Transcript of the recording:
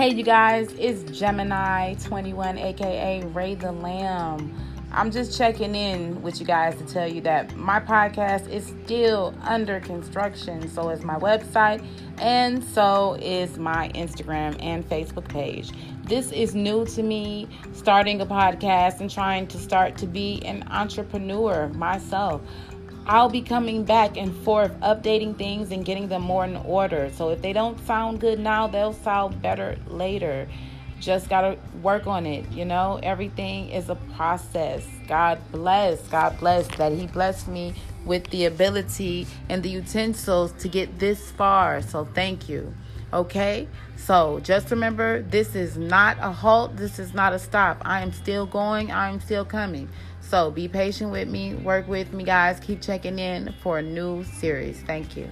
Hey, you guys, it's Gemini21, aka Ray the Lamb. I'm just checking in with you guys to tell you that my podcast is still under construction. So is my website, and so is my Instagram and Facebook page. This is new to me, starting a podcast and trying to start to be an entrepreneur myself. I'll be coming back and forth, updating things and getting them more in order. So if they don't sound good now, they'll sound better later. Just got to work on it, you know? Everything is a process. God bless. God bless that He blessed me with the ability and the utensils to get this far. So thank you. Okay? So just remember this is not a halt, this is not a stop. I am still going, I am still coming. So be patient with me, work with me, guys. Keep checking in for a new series. Thank you.